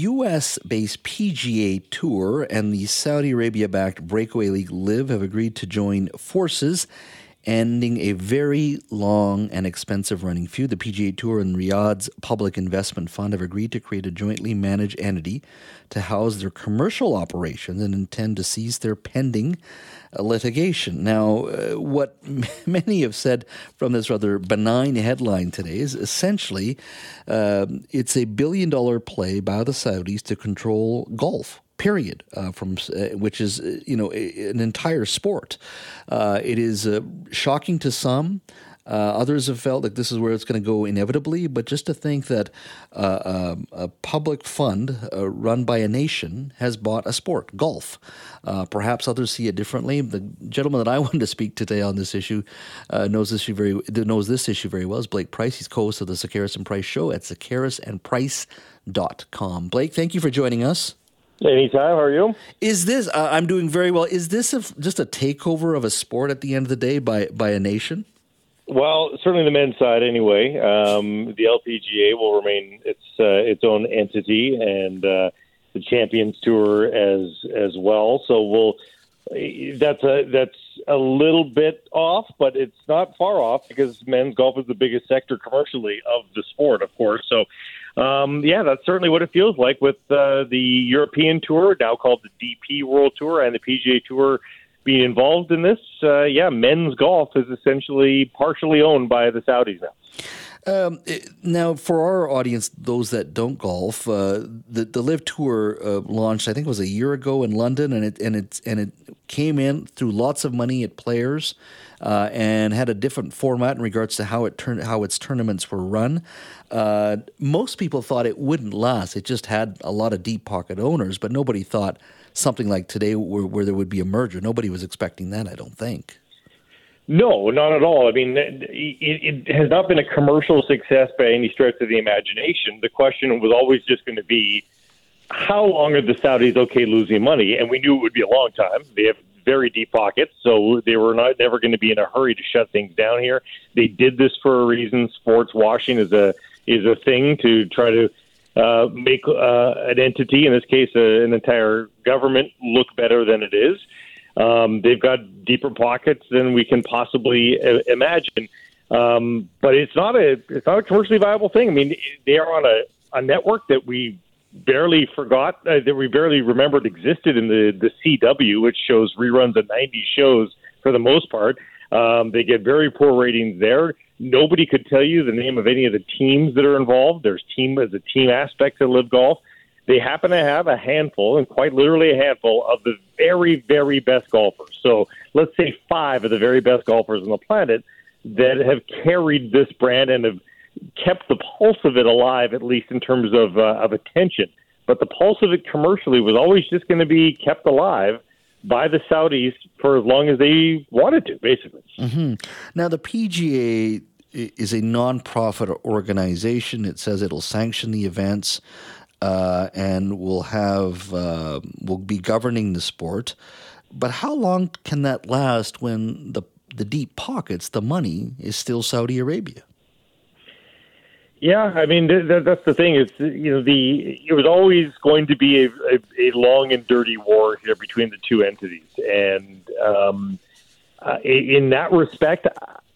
U.S. based PGA Tour and the Saudi Arabia backed Breakaway League LIV have agreed to join forces ending a very long and expensive running feud. The PGA Tour and Riyadh's Public Investment Fund have agreed to create a jointly managed entity to house their commercial operations and intend to cease their pending litigation. Now, uh, what many have said from this rather benign headline today is essentially uh, it's a billion dollar play by the Saudis to control golf period, uh, from uh, which is uh, you know an entire sport. Uh, it is uh, shocking to some. Others have felt like this is where it's going to go inevitably, but just to think that um, a public fund run by a nation has bought a sport, golf. perhaps others see it differently. The gentleman that I wanted to speak today on this issue knows this issue very knows this issue very well. Is Blake Price? He's co-host of the Sekeres and Price Show at sekeresandprice.com. Blake, thank you for joining us. Anytime. How are you? Is this? Uh, I'm doing very well. Is this a, just a takeover of a sport at the end of the day by by a nation? Well, certainly the men's side, anyway. Um, the LPGA will remain its uh, its own entity, and uh, the Champions Tour as as well. So we'll that's a that's a little bit off, but it's not far off because men's golf is the biggest sector commercially of the sport, of course. So um, yeah, that's certainly what it feels like with uh, the European Tour, now called the DP World Tour, and the PGA Tour being involved in this. Uh, yeah, men's golf is essentially partially owned by the Saudis now. Um, now, for our audience, those that don't golf, uh, the the LIV Tour uh, launched, I think, it was a year ago in London, and it and it and it came in through lots of money at players, uh, and had a different format in regards to how it turned how its tournaments were run. Uh, most people thought it wouldn't last; it just had a lot of deep pocket owners, but nobody thought something like today, where, where there would be a merger. Nobody was expecting that. I don't think. No, not at all. I mean, it, it has not been a commercial success by any stretch of the imagination. The question was always just going to be how long are the Saudis okay losing money? And we knew it would be a long time. They have very deep pockets, so they were not never going to be in a hurry to shut things down here. They did this for a reason. Sports washing is a is a thing to try to uh, make uh, an entity, in this case, uh, an entire government, look better than it is. Um, they've got deeper pockets than we can possibly uh, imagine. Um, but it's not a it's not a commercially viable thing. I mean, they are on a, a network that we barely forgot uh, that we barely remembered existed in the the CW, which shows reruns of 90 shows for the most part. Um, they get very poor ratings there. Nobody could tell you the name of any of the teams that are involved. There's team as a team aspect to LIV Golf. They happen to have a handful, and quite literally a handful, of the very, very best golfers. So let's say five of the very best golfers on the planet that have carried this brand and have kept the pulse of it alive, at least in terms of uh, of attention. But the pulse of it commercially was always just going to be kept alive by the Saudis for as long as they wanted to, basically. Mm-hmm. Now, the PGA is a nonprofit organization. It says it'll sanction the events uh, and will have uh, will be governing the sport. But how long can that last when the the deep pockets, the money, is still Saudi Arabia? Yeah, I mean th- that's the thing. Is you know the it was always going to be a, a, a long and dirty war here between the two entities, and um, uh, in that respect,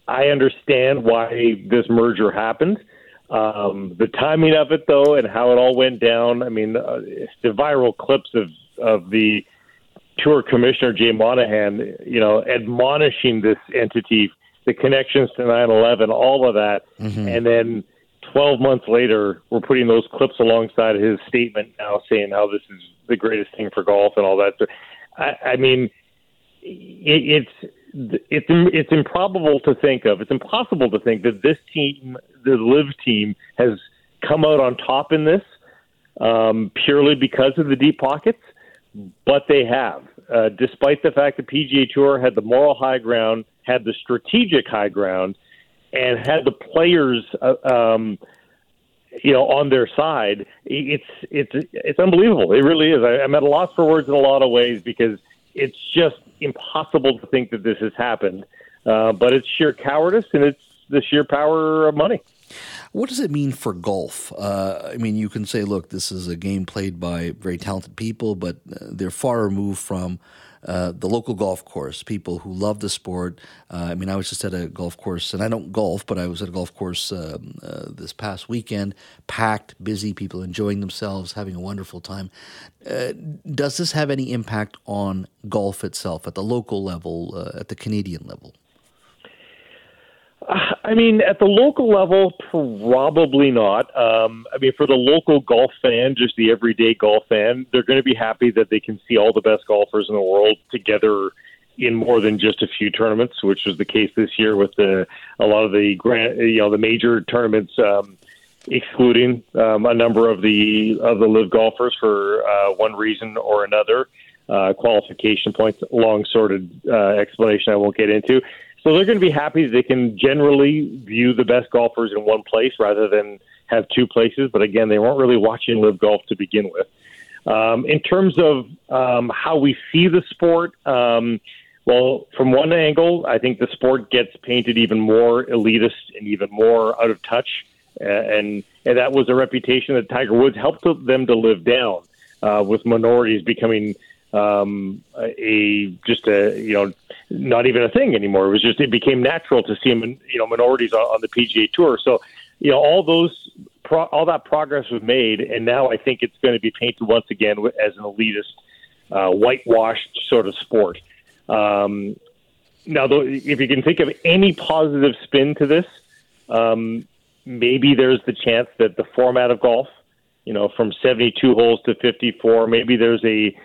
I understand why this merger happened. Um, the timing of it, though, and how it all went down. I mean, uh, the viral clips of of the tour commissioner Jay Monahan, you know, admonishing this entity, the connections to 9/11, all of that, mm-hmm. and then 12 months later, we're putting those clips alongside his statement now, saying how this is the greatest thing for golf and all that. So, I, I mean, it, it's it's it's improbable to think of. It's impossible to think that this team, the LIV team, has come out on top in this um, purely because of the deep pockets, but they have. Uh, despite the fact that PGA Tour had the moral high ground, had the strategic high ground, and had the players, uh, um, you know, on their side, it's it's it's unbelievable. It really is. I, I'm at a loss for words in a lot of ways because it's just impossible to think that this has happened. Uh, but it's sheer cowardice, and it's the sheer power of money. What does it mean for golf? Uh, I mean, you can say, look, this is a game played by very talented people, but uh, they're far removed from uh, the local golf course, people who love the sport. Uh, I mean, I was just at a golf course, and I don't golf, but I was at a golf course um, uh, this past weekend, packed, busy, people enjoying themselves, having a wonderful time. Uh, does this have any impact on golf itself at the local level, at the Canadian level? I mean, at the local level, probably not. Um, I mean, for the local golf fan, just the everyday golf fan, they're going to be happy that they can see all the best golfers in the world together in more than just a few tournaments, which was the case this year with the a lot of the grand, you know, the major tournaments um, excluding um, a number of the of the LIV golfers for uh, one reason or another. Uh, qualification points, long sorted uh, explanation I won't get into. So they're going to be happy that they can generally view the best golfers in one place rather than have two places. But again, they weren't really watching LIV golf to begin with. Um, in terms of um, how we see the sport, um, well, from one angle, I think the sport gets painted even more elitist and even more out of touch, uh, and and that was a reputation that Tiger Woods helped them to live down, uh, with minorities becoming um, a just a you know not even a thing anymore. It was just it became natural to see you know minorities on, on the PGA Tour. So you know all those pro, all that progress was made, and now I think it's going to be painted once again as an elitist, uh, whitewashed sort of sport. Um, now, though, if you can think of any positive spin to this, um, maybe there's the chance that the format of golf, you know, from 72 holes to 54, maybe there's a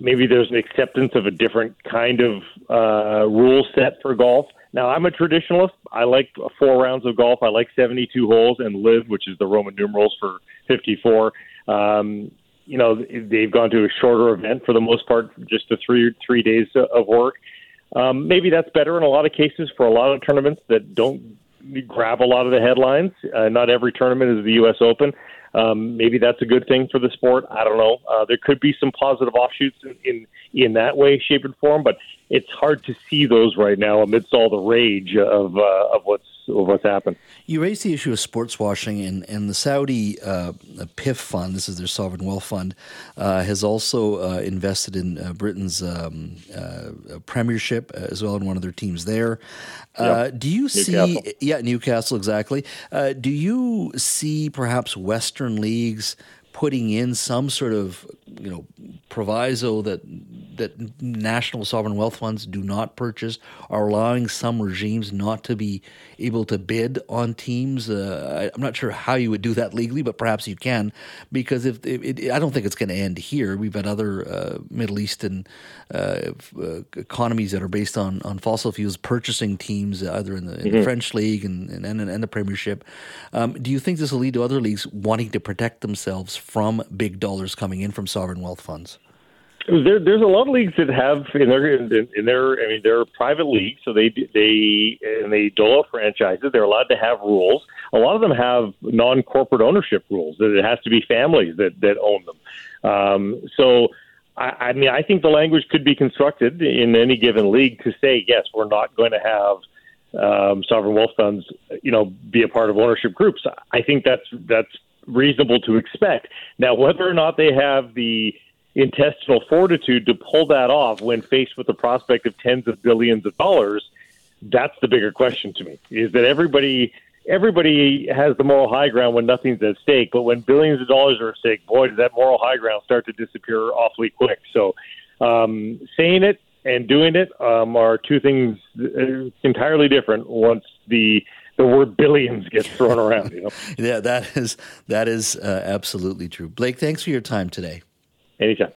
maybe there's an acceptance of a different kind of uh, rule set for golf. Now, I'm a traditionalist. I like four rounds of golf. I like 72 holes and LIV, which is the Roman numerals for 54. Um, you know, they've gone to a shorter event for the most part, just the three three days of work. Um, maybe that's better in a lot of cases for a lot of tournaments that don't grab a lot of the headlines. Uh, not every tournament is the U.S. Open. Um, maybe that's a good thing for the sport. I don't know. Uh, there could be some positive offshoots in, in in that way, shape, and form, but it's hard to see those right now amidst all the rage of uh, of what's of what's happened. You raised the issue of sports washing, and, and the Saudi uh, PIF fund, this is their sovereign wealth fund, uh, has also uh, invested in uh, Britain's um, uh, Premiership as well in one of their teams there. Yep. Do you Newcastle. see, yeah, Newcastle exactly? do you see perhaps Western leagues? Putting in some sort of you know proviso that that national sovereign wealth funds do not purchase, are allowing some regimes not to be able to bid on teams. Uh, I'm not sure how you would do that legally, but perhaps you can, because if it, it, I don't think it's going to end here. We've got other uh, Middle Eastern uh, uh, economies that are based on, on fossil fuels purchasing teams either in the, in mm-hmm. the French league and and, and, and the Premiership. Um, do you think this will lead to other leagues wanting to protect themselves from big dollars coming in from sovereign wealth funds? There, there's a lot of leagues that have in their in, in their I mean they're private leagues, so they they and they dole franchises. They're allowed to have rules. A lot of them have non-corporate ownership rules that it has to be families that that own them. Um, so. I, I mean, I think the language could be constructed in any given league to say, yes, we're not going to have um, sovereign wealth funds, you know, be a part of ownership groups. I think that's that's reasonable to expect. Now, whether or not they have the intestinal fortitude to pull that off when faced with the prospect of tens of billions of dollars, that's the bigger question to me. Is that everybody everybody has the moral high ground when nothing's at stake, but when billions of dollars are at stake, boy, does that moral high ground start to disappear awfully quick. So, um, saying it and doing it um, are two things entirely different. Once the the word billions gets thrown around, you know. yeah, that is that is uh, absolutely true. Blake, thanks for your time today. Anytime.